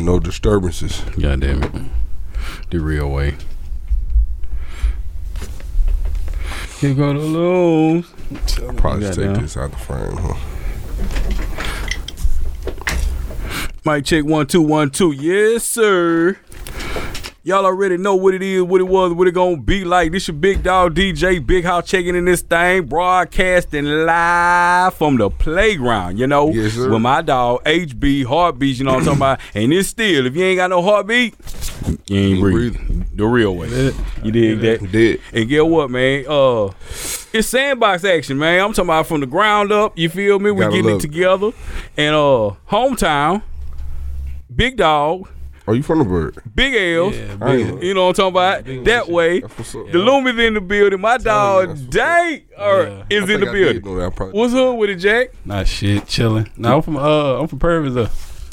Ain't no disturbances. God damn it. The real way. Here go the looms. Probably You take down. this out the frame, huh? Mic check one two one two. Yes, sir. Y'all already know what it is, what it was, what it gonna be like. This your big dog DJ, Big House checking in this thing, broadcasting live from the playground. You know, Yes, sir. with my dog HB Heartbeatz. You know what I'm talking about? And it's still, if you ain't got no heartbeat, you ain't breathing. The real way. You dig that? Did. And get what, man? Uh, it's sandbox action, man. I'm talking about from the ground up. You feel me? We getting it. together. And uh, hometown, big dog, Are you from the bird? big L's. Yeah, big. ain't- You know what I'm talking about? that way. That's what's up. The Loomiez in the building. My you, dog that's what's Day or Yeah. is I in the I building. that. What's up with it, Jack? Not shit, chilling. No, I'm from uh, I'm from Purvis though.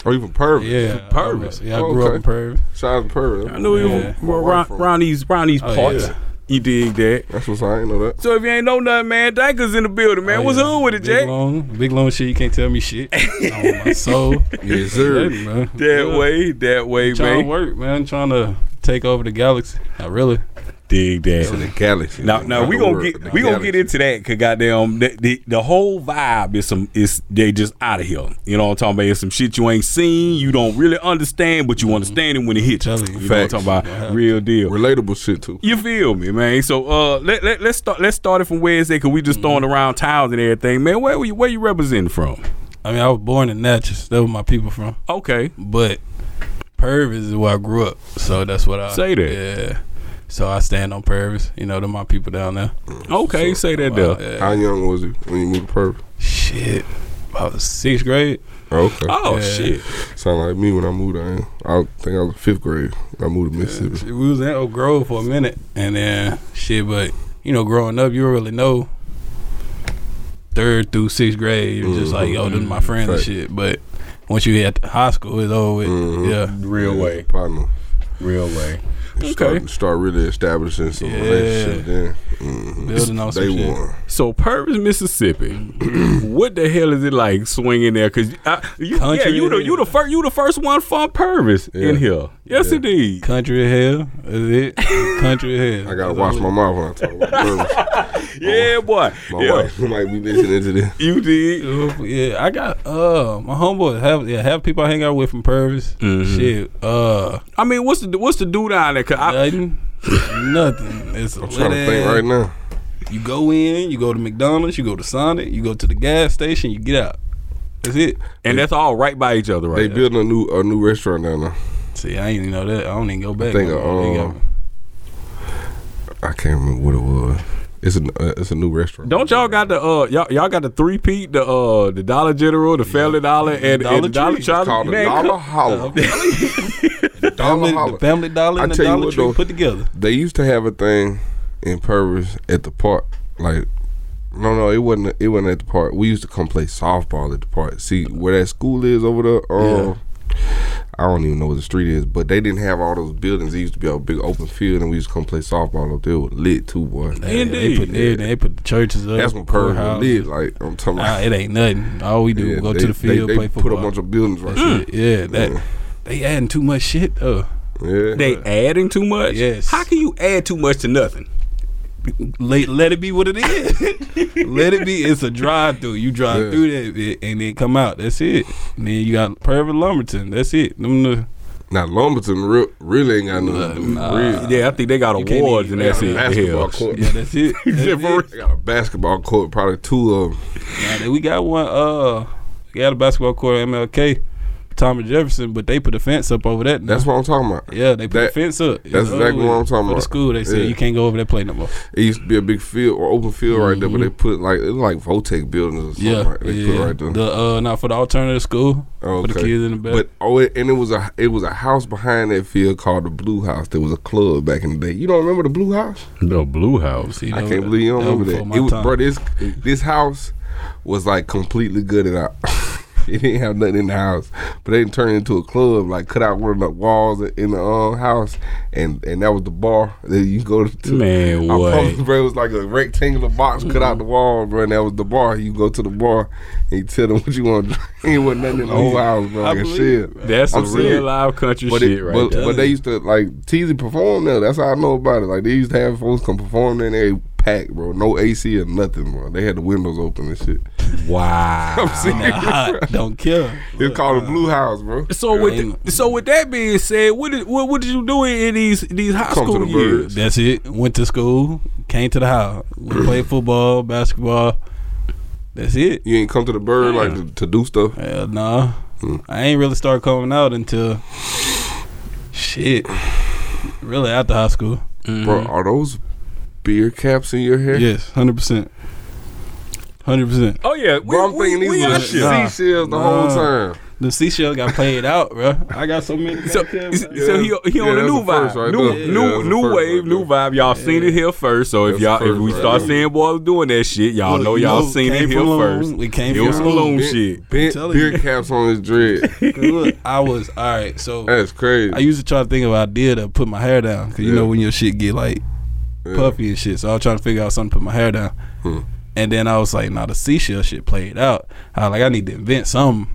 Are you from Purvis? Yeah, Purvis. Yeah, I Oh, grew up in Purvis. Shout out to Purvis. I knew he Yeah. was My wife around, from- around these around these Oh, parts. yeah. You dig that? That's what's I ain't know that. So if you ain't know nothing, man, Dankurrr's in the building, man. Oh, What's yeah. up with it, Jay? Big Jack? Long, big long shit. You can't tell me shit. on my soul. Yes, sir. Yeah, man. That Yeah. way, that way, Trying to man. work, man. Trying to take over the galaxy. Not really. Dig To that. the galaxy. Now, now we the gonna get the we gonna get into that cause goddamn the, the the whole vibe is some is they just out of here. You know what I'm talking about? It's some shit you ain't seen, you don't really understand, but you understand it when it hits you. You. You know what I'm talking about? Real deal. relatable shit too. You feel me, man? So uh, let, let let's start let's start it from where it's at, cause we just throwing around towns and everything, man. Where were you where you representing from? I mean, I was born in Natchez. That's where my people from. Okay, But Purvis is where I grew up. So that's what I Say that. Yeah. So I stand on Purvis. You know, they're my people down there. okay, say that Wow, there. yeah. How young was you when you moved to Purvis? Shit. About sixth grade. Okay. Oh Yeah. shit! Sound like me when I moved down. I think I was fifth grade. I moved to Mississippi. Shit, We was in Oak Grove for a minute, and then shit. But you know, growing up, you don't really know. Third through sixth grade, you're just like, yo, this is my friends and shit. But once you hit high school, it's over with. Mhm. Yeah, Real Yeah, way, Partner. real way. Okay. Okay. Start, start really establishing some Yeah. relationship then. Mm-hmm. building on some Day shit. one. So Purvis, Mississippi. what the hell is it like swinging there? Cause I, you, yeah, you the you the first you the first one from Purvis Yeah. in here. Yes, Yeah. indeed. Country of hell, is it? Country of hell. I gotta That's watch my it- mouth when I talk about Purvis. Yeah, boy. My yeah, wife might be listening to this. you did. Yeah, I got uh my homeboy have yeah have people I hang out with from Purvis. Mhm. Shit, uh, I mean, what's the what's the dude down there? 'Cause I, nothing, nothing. It's I'm trying to think right now. You go in, you go to McDonald's, you go to Sonic, you go to the gas station, you get out. That's it. and that's all right by each other, right? They right? building a new a new restaurant down there. See, I ain't even know that. I don't even go back. think, no more. Uh, I can't remember what it was. It's a uh, it's a new restaurant. Don't y'all got the uh y'all y'all got the three peat the uh the Dollar General the Family Dollar and, Dollar and the Dollar Tree. It's Tree called the Man, Dollar come- Holler. family, Dollar the Family Dollar I and the Dollar what, Tree though. put together. They used to have a thing in Purvis at the park. Like, no, no, it wasn't. It wasn't at the park. We used to come play softball at the park. See where that school is over there. Uh, I don't even know what the street is, but they didn't have all those buildings. It used to be a big open field, and we used to come play softball up there. It was lit too, boy. They, they Indeed. put everything. They put the churches up. That's when Purvis was lit. Like I'm talking Nah, about. it ain't nothing. All we do Yeah, is go they- to the field, they, play they football. Put a bunch of buildings right Shit, yeah, that Yeah. they adding too much shit. There. Yeah. They adding too much. Yes. How can you add too much to nothing? Let, let it be what it is. let it be. It's a drive through. You drive Yeah. through that bit and then come out. That's it. And then you got Purvis Lumberton. That's it. Them the, Now Lumberton re- really ain't got nothing to Nah. real. Yeah, I think they got You awards and that's it. basketball Hell. court. yeah, that's it. That's it. They got a basketball court, probably two of them. Nah, we got one. Uh, we got a basketball court at MLK, Thomas Jefferson, but they put a fence up over that. now. That's what I'm talking about. yeah, they put that- a fence up. It's that's exactly what. I'm talking For the about. school, they said Yeah. you can't go over there play no more. It used to be a big field or open field right there, but Mhm. they put like it was like Votech buildings or something. Yeah, right, they yeah. put right there. The uh, not for the alternative school Oh, for the okay. kids in the back. But oh, it, and it was a it was a house behind that field called the Blue House. There was a club back in the day. You don't remember the Blue House? The Blue House. See, I can't was- believe you don't remember that. It was, time. bro, this this house was like completely gutted out. it didn't have nothing in the house, but they turned it into a club. Like cut out one of the walls in the um, house, and and that was the bar that you go to. Man, I what? promise, bro, it was like a rectangular box cut out the wall, bro, and that was the bar. You go to the bar and you tell them what you want to drink. Ain't wasn't nothing in the whole house, bro. I Like a shit. it. That's I'm some real serious. live country But, shit it, right but, there. but they used to like Teasy perform there. That's how I know about it. Like they used to have folks come perform there and they packed, bro. No AC or nothing, bro. They had the windows open and shit. wow. I'm serious. hot, don't kill. It's called the Blue House, bro. So with Ain't- th- so with that being said, what did what, what did you do in these these high Come school the years? birds. That's it. Went to school, came to the house, played football, basketball. That's it. You ain't come to the bird like to, to do stuff. Hell nah. Hmm. I ain't really start coming out until shit. Really after high school. Bro, are those beer caps in your hair? Yes, hundred percent. Hundred percent. Oh yeah, we, Bro, I'm we, thinking we these our was shit. Seashells the whole Nah. time. The seashell got played out, bro. I got so many. So, goddamn- so he he Yeah, on the that's new vibe, right new there. new Yeah, new wave, right new vibe. Y'all seen it here first, so if y'all if we right start there. seeing boys doing that shit, y'all Look, know you y'all know, seen it here from first. We came It from was some Loon. loon Bent- shit. Bent beer you. caps on his dread. Look, I was all right. So That's crazy. I used to try to think of an idea to put my hair down because you know when your shit get like Yeah. puffy and shit. So I was trying to figure out something to put my hair down. Hmm. And then I was like, nah, the seashell shit played out. I was like, I need to invent something.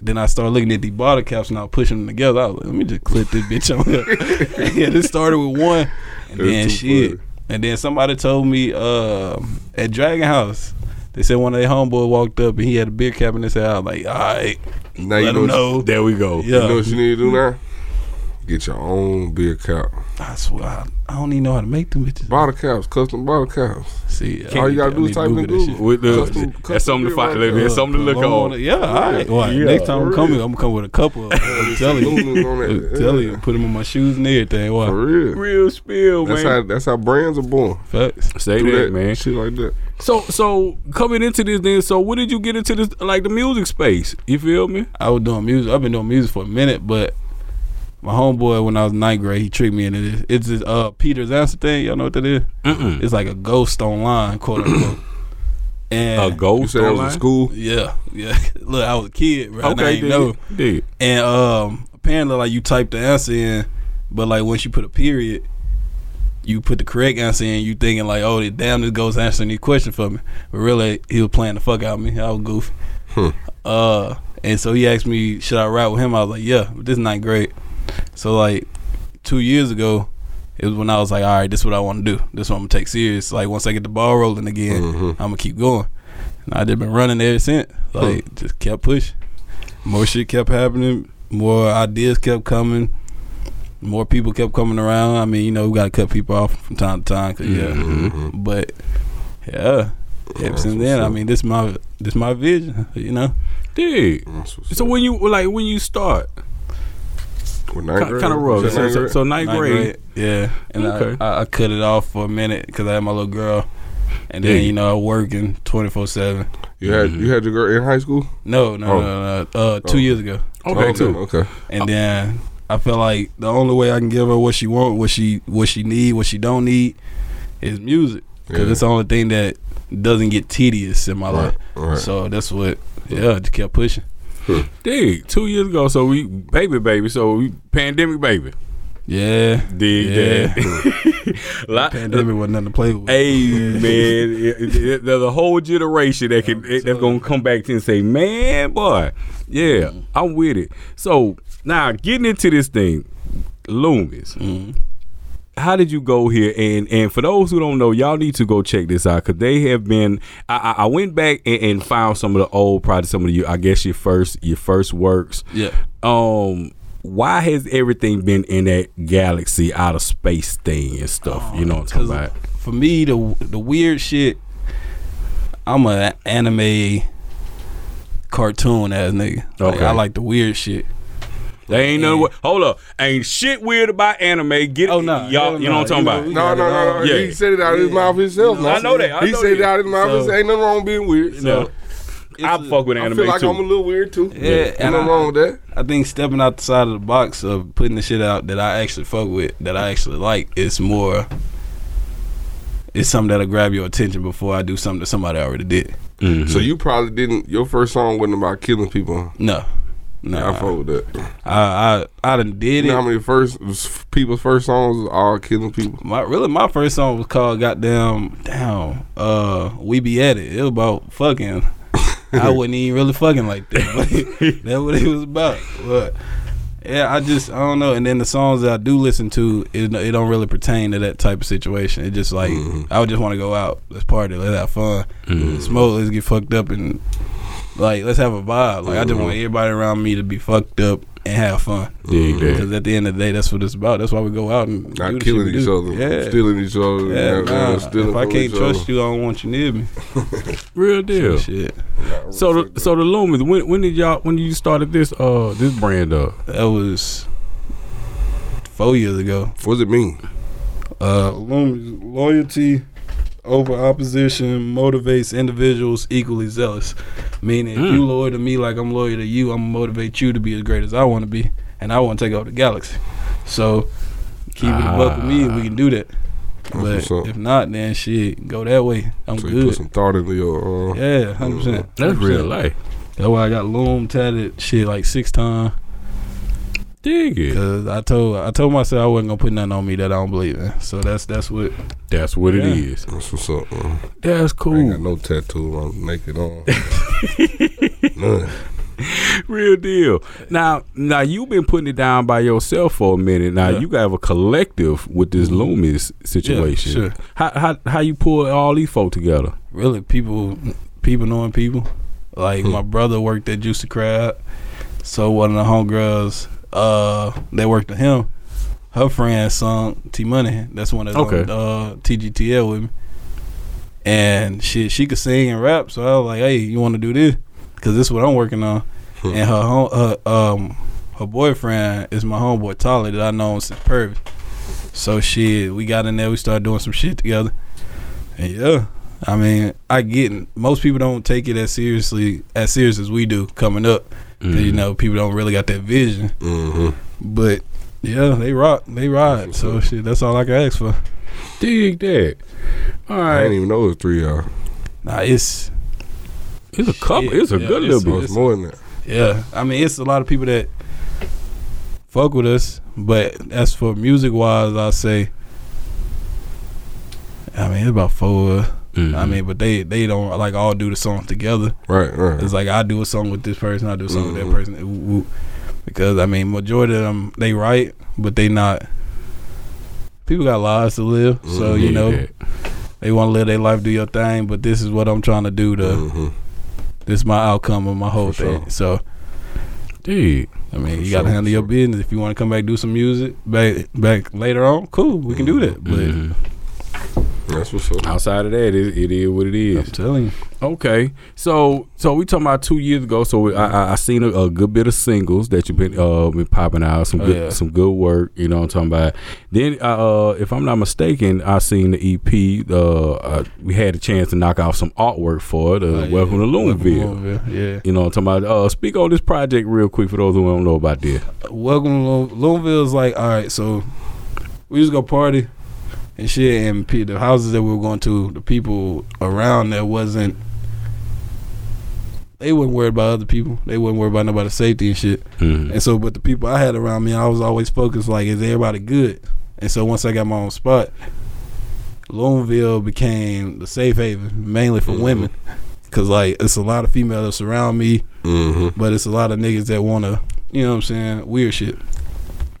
Then I started looking at the bottle caps and I was pushing them together. I was like, let me just clip this bitch on here. yeah, this started with one. And That's then shit. funny. And then somebody told me uh, at Dragon House, they said one of their homeboy walked up and he had a beer cap in his head. I was like, all right, now you let know, him what know. There we go. You, you know what you need to do now? Get your own beer cap. I swear, I, I don't even know how to make them bitches. Bottle caps, custom bottle caps. See, All you gotta do is type in that Google. With the, Custom- that's something to beer find. right There's there. something to look Cologne, on. Yeah, all right. Well, Yeah, next time I'm coming, real. I'm gonna come with a couple. Of them. I'm telling you. Lumens on I'm telling you, put them on my shoes and everything. For Why? real. Real spill, That's man. how that's how brands are born. Facts. Say Do that, man. Shit like that. So so coming into this then, so what did you get into this like the music space? You feel me? I was doing music. I've been doing music for a minute, but my homeboy when I was ninth grade, he tricked me into this. It's this uh Peter's answer thing. Y'all know what that is? Mm-mm. It's like a ghost online, quote unquote. And A You ghost said that was in school. Yeah, yeah. Look, I was a kid, bro. and I Okay, ain't dig know. it, dig it. And um, apparently, like you type the answer in, but like once you put a period, you put the correct answer in. You thinking like, oh, damn, this goes answering these question for me. But really, he was playing the fuck out of me. I was goofy. Hmm. Uh, and so he asked me, should I ride with him? I was like, yeah, but this is not great. So like two years ago, it was when I was like, all right, this is what I want to do. This is what I'm gonna take serious. Like once I get the ball rolling again, Mhm. I'm gonna keep going. And I just been running ever since. Like just kept pushing. More shit kept happening. More ideas kept coming. More people kept coming around. I mean, you know, we gotta cut people off from time to time. Cause yeah, Mhm. but yeah. Ever That's since then, I mean, this my this my vision. You know, dude. So when you like when you start, With ninth grade? Kind of rough. So, ninth so, grade? so ninth Ninth grade. yeah. And Okay. I, I I cut it off for a minute because I had my little girl, and then Yeah. you know I working twenty four seven. you had you had your girl in high school. No, no, Oh. no, no. Uh, two Oh. years ago. Okay, Oh, too. Okay. And then I feel like the only way I can give her what she want, what she what she need, what she don't need, is music. Because Yeah. it's the only thing that doesn't get tedious in my Right. life. Right. So that's what. Yeah, I just kept pushing. Dig. Two years ago, so we baby baby, so we pandemic baby. Yeah. Dig Yeah. that. Lot- Pandemic wasn't nothing to play with. Hey man, it- it- there's a whole generation that can that's gonna come back to and say, "Man, boy, yeah, I'm with it." So now getting into this thing, Loomiez, Mhm. How did you go here? And and for those who don't know, y'all need to go check this out because they have been. I, I, I went back and, and found some of the old, probably some of the, I guess your first your first works. Yeah. Um, why has everything been in that galaxy outer space thing and stuff? you know what I'm talking about? For me, the the weird shit. I'm a anime cartoon ass nigga. Like, Okay. I like the weird shit. They ain't nothing. wi- Hold up, ain't shit weird about anime. Get Oh, nah. y'all. Hell You know what I'm talking You about? know, No, no, no, no. Yeah. He said it out of his mouth himself. I know that. I he know said it that. out of his mouth. So- ain't nothing wrong with being weird. No, I It's a- fuck with I anime feel like too. I'm a little weird too. Yeah, Ain't and nothing I- wrong with that. I think stepping outside of the box of putting the shit out that I actually fuck with, that I actually like, is more. It's something that'll grab your attention before I do something that somebody already did. Mhm. So you probably didn't. Your first song wasn't about killing people. No, no. I fuck with that. I I I done did You it. know how many first people's first songs was all killing people? My really my first song was called Goddamn Down. Uh We Be At It. It was about fucking I wasn't even really fucking like that. That's what it was about. But yeah, I just I don't know. And then the songs that I do listen to, it, it don't really pertain to that type of situation. It just like Mhm. I would just want to go out, let's party, let's have fun, Mhm. smoke, let's get fucked up, and like let's have a vibe. Like I just want everybody around me to be fucked up and have fun. Dig that. Because at the end of the day, that's what it's about. That's why we go out and do Not the killing each do. other, Yeah. stealing each other. Yeah, and, nah, stealing if I can't trust other. you, I don't want you near me. Real deal. Shit, So the so the Loomiez, when when did y'all when did you started this uh this brand up? that was four years ago. what does it mean? Uh, loyalty over opposition motivates individuals equally zealous. Meaning, if Mm. you loyal to me like I'm loyal to you, I'm gonna motivate you to be as great as I want to be, and I want to take over the galaxy. So keep it a buck with me, and we can do that. what's But if not, then shit, go that way. I'm So you put some thought into your. Uh, Yeah, hundred percent. That's real life. That's why I got loom tatted shit like six times. Dig it. Cause I told I told myself I wasn't gonna put nothing on me that I don't believe in. So that's that's what. That's what it Yeah. is. That's what's up. Man. That's I ain't got cool. no tattoo. I'm naked on. None. Real deal. Now, now you've been putting it down by yourself for a minute. Now Yeah. you got a collective with this Loomiez situation. sure. How how how you pull all these folk together? Really, people people knowing people. Like Hmm. my brother worked at Juicy Crab, so one of the homegirls uh that worked with him, her friend sung T Money. That's one that's Okay. uh, TGTL with me. And she she could sing and rap, so I was like, "Hey, you want to do this? Because this is what I'm working on." Hmm. and her home, her um her boyfriend is my homeboy Tyler that I know since Pervy. So shit, we got in there, we started doing some shit together. And yeah, I mean, I get it. most people don't take it as seriously as serious as we do coming up. Mm-hmm. you know, people don't really got that vision. Mm-hmm. But yeah, they rock, they ride. So shit, that's all I can ask for. dig that. All I didn't even know it was three y'all. Nah, it's it's a couple. It's a Yeah, good it's- little bit. it's more than that. Yeah, I mean, it's a lot of people that fuck with us, but as for music wise, I say, I mean, it's about four. Mhm. I mean, but they they don't like all do the songs together. Right, right. It's like I do a song with this person, I do a song with Mhm. that person, Ooh, ooh. because I mean, majority of them they write, but they not. People got lives to live, so Mhm. you know they want to live their life, do your thing. But this is what I'm trying to do. To Mhm. this is my outcome of my whole For thing. sure. So dude. I mean, you got to sure, handle your business. If you want to come back do some music back back later on, cool, we can do that. But Mhm. That's what's up. outside of that, it, it is what it is. I'm telling you, Okay, so so we talking about two years ago. So I I, I seen a, a good bit of singles that you've been uh been popping out. Some Oh, good yeah. some good work. You know what I'm talking about. Then uh if I'm not mistaken, I seen the EP. Uh, uh we had a chance to knock off some artwork for it. Uh, Oh, yeah. Welcome to Welcome to Louisville. Louisville, Yeah, You know what I'm talking about. Uh, speak on this project real quick for those who don't know about this. welcome to Lou- Louisville. Is like all right, so we just go party and shit, and pe- the houses that we were going to, the people around there wasn't. They wasn't worried about other people. They wasn't worried about nobody's safety and shit. Mhm. And so, but the people I had around me, I was always focused like, is everybody good? And so once I got my own spot, Louisville became the safe haven, mainly for Mhm. women. Cause like it's a lot of females that surround me, Mm-hmm. but it's a lot of niggas that wanna, you know what I'm saying, weird shit.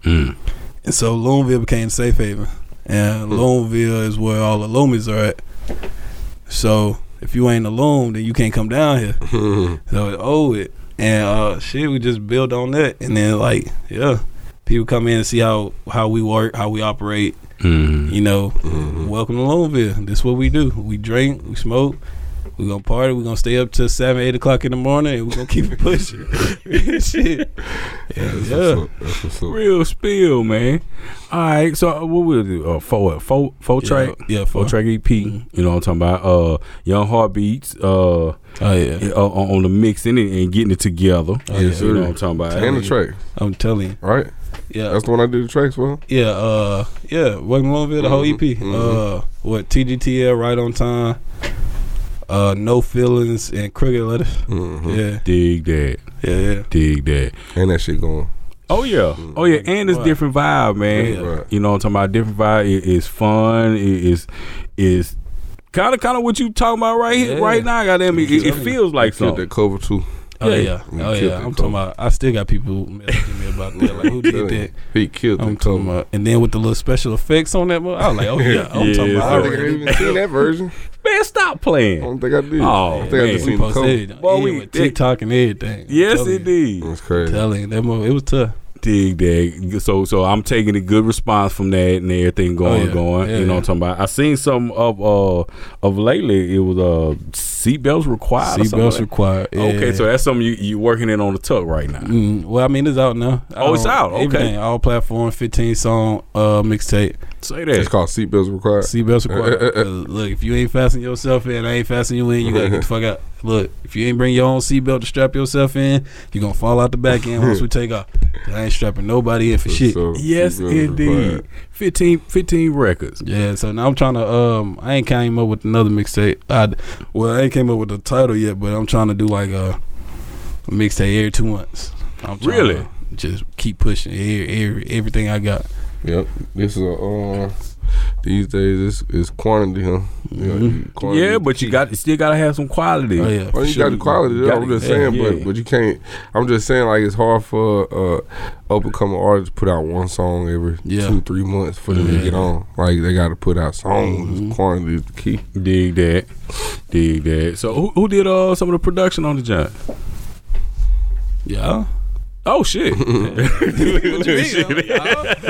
Mm. And so Louisville became safe haven, and. Louisville is where all the Loomies are at. So if you ain't a Loom, then you can't come down here. So it owe it. And uh shit, we just build on that and then like, yeah. People come in and see how how we work, how we operate, Mhm. you know. Mhm. Welcome to Loneville. This is what we do. We drink, we smoke, we gonna party, We're gonna stay up till seven, eight o'clock in the morning and we're gonna keep it pushing. shit. Yeah, That's yeah. what's up. That's what's up. Real spill, man. All right, so uh, what we'll do? Uh, four, four, four track, Yeah, four for track EP. You know what I'm talking about? Uh, Young Heartbeats. Uh, Oh yeah. uh, on the mixing it and getting it together. Oh, yeah. you know what I'm talking about? And the track, I'm telling you. right? Yeah. That's the one I did the tracks for. Yeah, uh, yeah, Welcome to Loneville, the whole EP. Mhm, Uh, what TGTL, right on time. Uh, No Feelings, and Crooked Letters. hmm Yeah, Dig that. yeah, yeah. Dig that. And that shit going. Oh yeah, oh yeah, and it's Right. different vibe, man. Yeah. Right. You know, what I'm talking about different vibe. It, it's fun. It is is kind of kind of what you talking about right here, Yeah. right now. Goddamn, it, it, it feels like Killed something. that cover too. Oh Yeah. yeah, oh yeah. I'm cover. talking about. I still got people messaging me about that. Like, who did that? He killed I'm talking cover. about, and then with the little special effects on that, mother- I was like, oh yeah, I'm Yeah, talking I don't think I already- even seen that version. Man, stop playing. I don't think I did. Oh, I think I man. just we seen the posted it. Boy, we- with TikTok and everything. Yes, telling you. indeed. That's crazy. Telling you, that mo- it was tough. Dig that. So so I'm taking a good response from that and everything going Oh, yeah. going. Yeah, you know yeah. what I'm talking about. I seen some of uh of lately. It was uh seatbelts required. Seatbelts like- required. Yeah. Okay, so that's something you you working in on the tuck right now. Mm, well, I mean, it's out now. Oh, it's out, okay. Everything, all platform, 15 song uh, mixtape. Say that. It's called seatbelts required. Seatbelts required. look, if you ain't fasten yourself in, I ain't fasten you in. You gotta get the fuck out. Look, if you ain't bring your own seatbelt to strap yourself in, you're gonna fall out the back end once we take off. I ain't strapping nobody in for shit. So, Yes, seatbelts indeed. required. 15, 15 records. Yeah, so now I'm trying to um I ain't came up with another mixtape. I well I ain't came up with the title yet, but I'm trying to do like a, a mixtape every two months. I'm Really? to just keep pushing every, every, everything I got. Yep. This is a uh, these days it's, it's quantity, huh? Yeah, Mhm. quantity Yeah, but you got you still gotta have some quality. Oh yeah, Well, you sure. got the quality. You gotta- I'm just saying, yeah. but but you can't. I'm just saying, like it's hard for uh, up and coming artists to put out one song every Yeah. two three months for them Yeah. to get on. Like they got to put out songs. Mhm. Quantity is the key. Dig that. Dig that. So who, who did uh some of the production on the joint? Yeah. Oh shit. what you mean?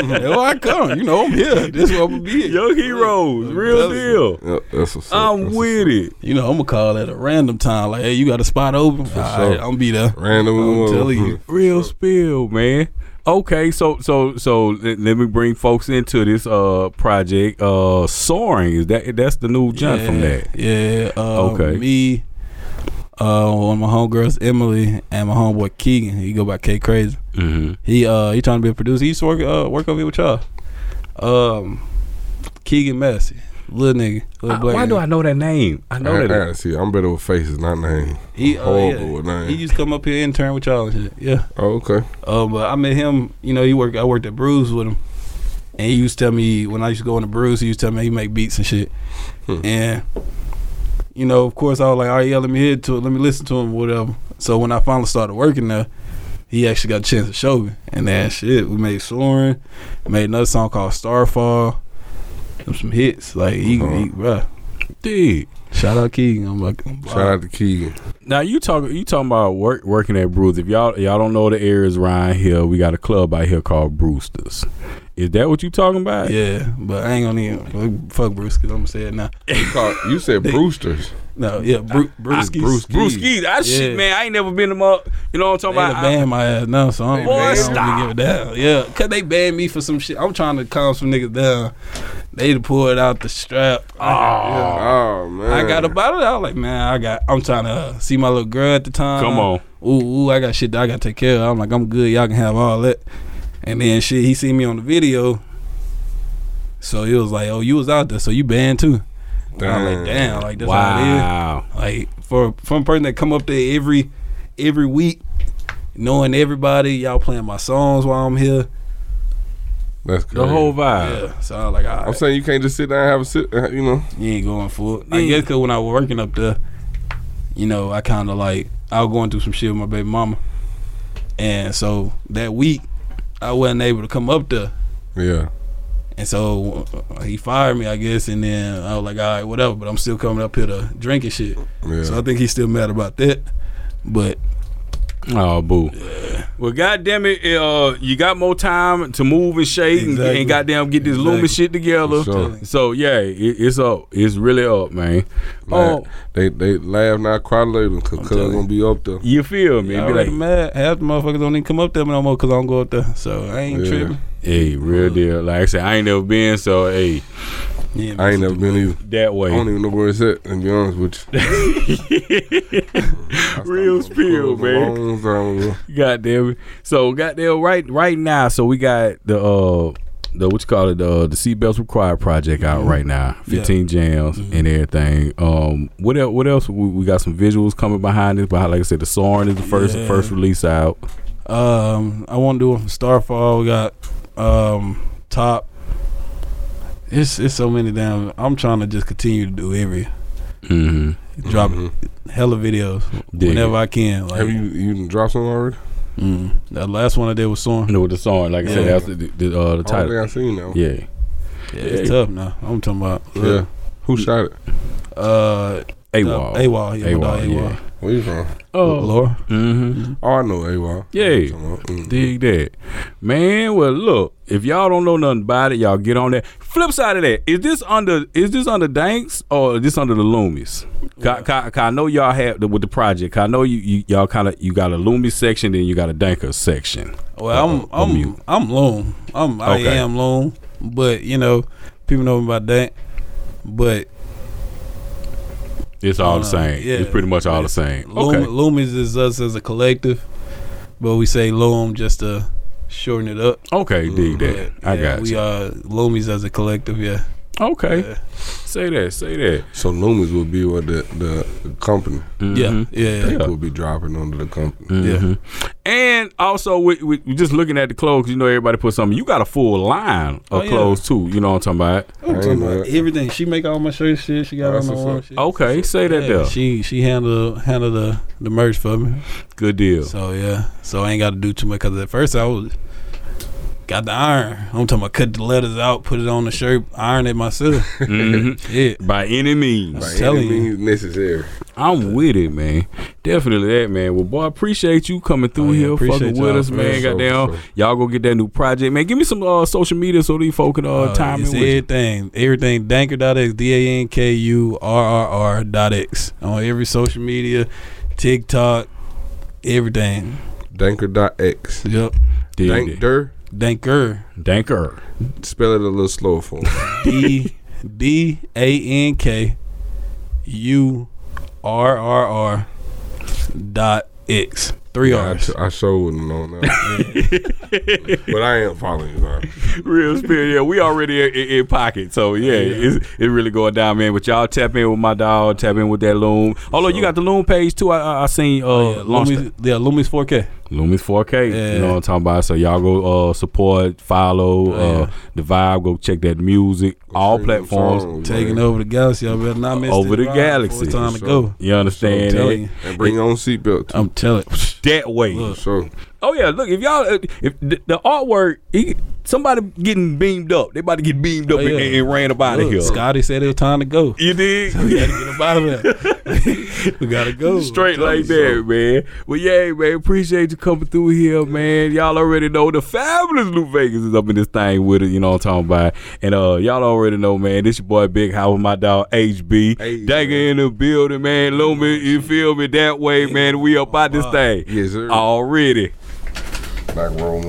That's why I come. You know I'm here. This is what I'm gonna be. Young heroes, real Telling deal. Yep, that's what's up. I'm That's with it. You know I'm gonna call at a random time. Like, hey, you got a spot open? All right, sure. I'm gonna be there. Random. I'm telling you. Real spill, man. Okay, so so so let, let me bring folks into this uh project. Uh soaring is that that's the new jump from that. Yeah. Uh, Okay. Me, uh, one of my homegirls, Emily, and my homeboy Keegan. He go by K Crazy. Mm-hmm. He uh he trying to be a producer. He used to work uh work over here with y'all. Um, Keegan Massey, little nigga, little black. why do. I know that name? I know I, I that. gotta see. I'm better with faces, not names. He uh, horrible yeah, with names. He used to come up here intern with y'all and shit. Yeah. Oh, okay. Uh, but I met him. You know, he worked. I worked at Bruce with him, and he used to tell me when I used to go into Bruce, he used to tell me he make beats and shit. Hmm. And you know, of course, I was like, all right, yeah, let me hear to it, let me listen to him, whatever. So when I finally started working there, he actually got a chance to show me, and then shit, we made Soaring, made another song called Starfall, some hits. Like he, Uh-huh. he bruh. Dig. Shout out Keegan. I'm like, I'm Shout out to Keegan. Now you talk you talking about work working at Bruce. If y'all y'all don't know the areas around here, we got a club out here called Brewster's. Is that what you talking about? Yeah, but I ain't gonna even fuck Bruce because I'm gonna say it now. You, called, you said Brewster's. No, yeah, Bru- Bruce. Bruce Bruce Keys. Keys. I shit, man. I ain't never been them up. You know what I'm They talking done about? ban my ass now, so I don't, Boy, I don't stop. really give a damn. Yeah, cause they banned me for some shit. I'm trying to calm some niggas down. They to pull it out the strap. I, Oh man. I got about it. I was like, man, I got. I'm trying to uh, see my little girl at the time. Come on. Ooh, ooh, I got shit that I gotta take care of. I'm like, I'm good. Y'all can have all that. And then shit, he seen me on the video. So he was like, "Oh, you was out there, so you banned too." And I was like, "Damn, like that's how it is." wow. Like for from a person that come up there every every week, knowing everybody, y'all playing my songs while I'm here. That's good The whole vibe. Yeah, so I was like, all I'm saying you can't just sit down and have a sit. uh, You know. you ain't going for it. I guess because when I was working up there, you know, I kind of like I was going through some shit with my baby mama, and so that week I wasn't able to come up there. Yeah. And so he fired me, I guess, and then I was like, all right, whatever. But I'm still coming up here to drink and shit. Yeah. So I think he's still mad about that. But Oh, boo. Well, goddamn it, uh, you got more time to move and shake and, Exactly. and goddamn get this Exactly. Lumen shit together. Sure. So yeah, it, it's up. It's really up, man. Laugh- Oh, they they laugh now, cry later, cause I'm gonna be up there. you feel me? I Be like, mad. Half the motherfuckers don't even come up there no more because I don't go up there. So I ain't Yeah. tripping. hey, real deal. Like I said, I ain't never been, so hey, Yeah, I ain't never been either. that way. I don't even know where it's at. To be honest with you. Real spill, man. long time ago. God damn it. So goddamn right right now, so we got the uh the what you call it the the seatbelts required project out Mhm. right now. Yeah. Fifteen jams Mhm. and everything. Um, what else? What else? We, we got some visuals coming behind this. But like I said, the Soaring is the first Yeah. first release out. Um, I want to do it from Starfall. We got um top. It's it's so many damn. I'm trying to just continue to do every Mm-hmm. drop Mhm. hella videos Dig whenever I can. Like Have you you done dropped some already? mm, the last one I did was Soaring. No, with the song, like I said, Yeah. that's the, the, the, uh, the I don't title. think I seen that. one. Yeah. Yeah, it's tough now. I'm talking about Yeah. Who shot it? uh AWOL. AWOL. Yeah, my dog AWOL, yeah. Where you from? Oh. Laurel. Mm-hmm. Oh, I know AWOL. Yeah. Mm. Dig that. Man, well look, if y'all don't know nothing about it, y'all get on that. Flip side of that, is this under is this under Danks or is this under the Loomiez? Ca- ca- ca- I know y'all have the, with the project. 'cause I know you, you y'all kind of you got a Loomiez section, then you got a Dankurrr section. Well, I'm Uh-oh, I'm I'm mute. I'm Loam. I'm I Okay. am Loam, but you know, people know about that. But It's all Uh, the same. yeah. It's pretty much all the same. Loom, Okay. Loomiez is us as a collective, but we say Loam just to shorten it up. Okay, dig that. I yeah, got we you. are Loomiez as a collective. Yeah. Okay. Yeah. Say that. Say that. So Loomiez will be what the, the, the company. Yeah. Mhm. Yeah. They Yeah. would be dropping under the company. Mhm. And also, we, we, we just looking at the clothes. You know, everybody put something. You got a full line of Oh, yeah. clothes too. You know what I'm talking about? I'm talking about everything. She make all my shirts. Shit. She got That's all my what's shit. Okay, say that Yeah, there. She she handle handle the the merch for me. Good deal. So yeah. So I ain't got to do too much because at first I was got the iron. I'm talking about cut the letters out, put it on the shirt, iron it myself. Mhm. yeah. By any means, By I'm any means necessary. I'm with it, man. Definitely that, man. Well, boy, I appreciate you coming through Oh, yeah, here, fucking with y'all, us, man. sure, Goddamn, sure. y'all go get that new project, man. Give me some uh, social media so these folk can uh, Uh, time it's in with you. everything. Everything. Dankurrr.x, D A N K U R R R dot X. On every social media, TikTok, everything. Dankurrr.x. Yep. Dig it. Dankurrr. Dankurrr. Dankurrr. Spell it a little slower for me. D D A N K U R R R dot X. Three Yeah, I, R's. sh- I sure wouldn't know that. but I am following you, man. Real spirit, yeah. We already in, in, in pocket, so yeah, it's it's really going down, man. But y'all tap in with my dog, tap in with that loom. Although you got the loom page too, I I, I seen uh Oh, yeah, launched Loomiez, yeah, Loomiez 4K. Loomiez 4K. Yeah. You know what I'm talking about? So y'all go uh, support, follow Oh, uh, the vibe. Go check that music. All platforms. songs, Taking over the galaxy. Y'all better not miss it. Over this the ride galaxy. it's time to So- go. You understand? I'm telling that? you. And bring your own seatbelt, too. I'm telling. That way. Look. So, Oh yeah, look if y'all if the, the artwork, he, somebody getting beamed up. They about to get beamed up Oh, yeah. and, and ran up out of here. Scotty said it was time to go. You dig? We gotta get up out of there. we gotta go. Straight like that, man. Well, yeah, man. Appreciate you coming through here, man. Y'all already know the fabulous Lou Vegas is up in this thing with it. You know what I'm talking about. And uh, y'all already know, man. This your boy Big House with my dog HB. Hey, Dankurrr in the building, man. Loomiez, you feel me? That way, man. We up out this thing yes, sir. already. Like Rome